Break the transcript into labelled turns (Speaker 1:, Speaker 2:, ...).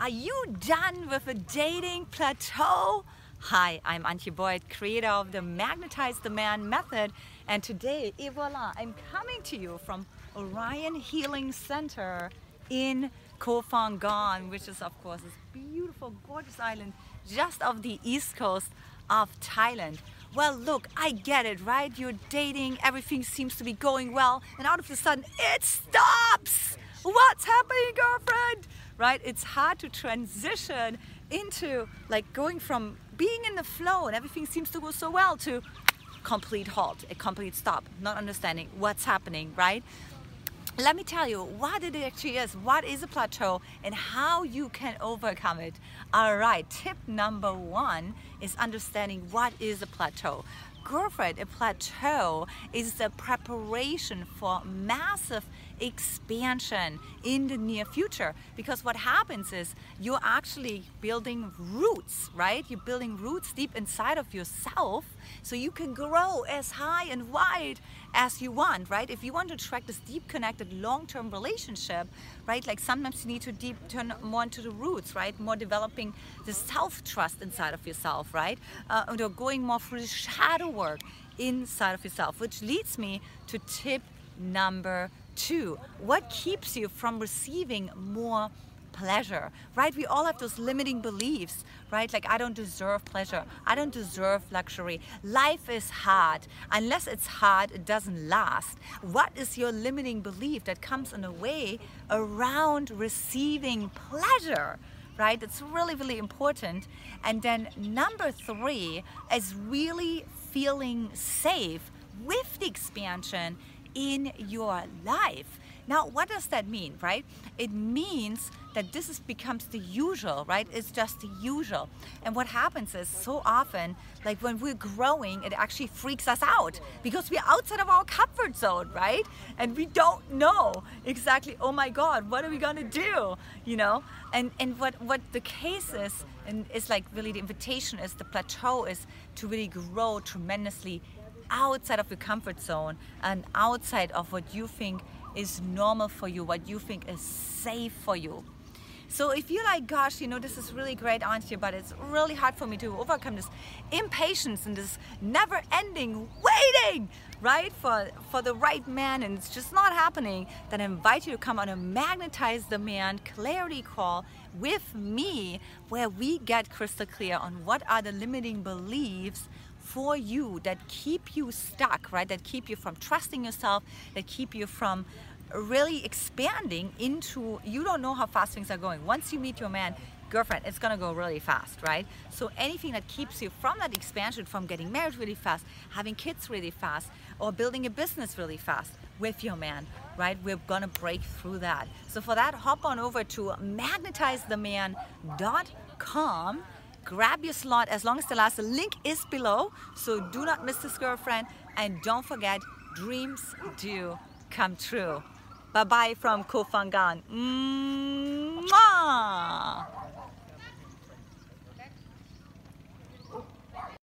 Speaker 1: Are you done with a dating plateau? Hi, I'm Antje Boyd, creator of the Magnetize the Man method, and today, et voila, I'm coming to you from Orion Healing Center in Koh Phangan, which is, of course, this beautiful, gorgeous island just off the east coast of Thailand. Well, look, I get it, right? You're dating, everything seems to be going well, and out of a sudden, it stops! What's happening, girlfriend? Right? It's hard to transition into like going from being in the flow and everything seems to go so well to complete halt, a complete stop, not understanding what's happening, right? Let me tell you what it actually is, what is a plateau, and how you can overcome it. All right, tip number one is understanding what is a plateau. Girlfriend, a plateau is the preparation for massive expansion in the near future. Because what happens is you're actually building roots right? You're building roots deep inside of yourself so you can grow as high and wide as you want right? If you want to attract this deep connected long-term relationship right like sometimes you need to deep turn more into the roots right? More developing the self-trust inside of yourself right? Uh, or going more through the shadow work inside of yourself which leads me to tip number two, what keeps you from receiving more pleasure, right? We all have those limiting beliefs, right? Like, I don't deserve pleasure. I don't deserve luxury. Life is hard. Unless it's hard, it doesn't last. What is your limiting belief that comes in a way around receiving pleasure? Right? It's really, really important. And then number three is really feeling safe with the expansion in your life. Now, what does that mean, right? It means that this is, becomes the usual, right? It's just the usual. And what happens is so often, like when we're growing, it actually freaks us out because we're outside of our comfort zone, right? And we don't know exactly, oh my God, what are we gonna do? You know? And and what, what the case is, and is like really the invitation is the plateau is to really grow tremendously outside of your comfort zone and outside of what you think is normal for you, what you think is safe for you. So if you're like, gosh, you know, this is really great, Antje, but it's really hard for me to overcome this impatience and this never-ending waiting, right, for for the right man, and it's just not happening. Then I invite you to come on a magnetize the man clarity call with me, where we get crystal clear on what are the limiting beliefs for you that keep you stuck, right? That keep you from trusting yourself, that keep you from really expanding into you don't know how fast things are going. Once you meet your man, girlfriend, it's gonna go really fast, right? So anything that keeps you from that expansion, from getting married really fast, having kids really fast, or building a business really fast with your man, right? We're gonna break through that. So for that, hop on over to magnetizetheman.com grab your slot as long as the last link is below so do not miss this girlfriend and don't forget dreams do come true bye bye from Koh Phangan. Mwah!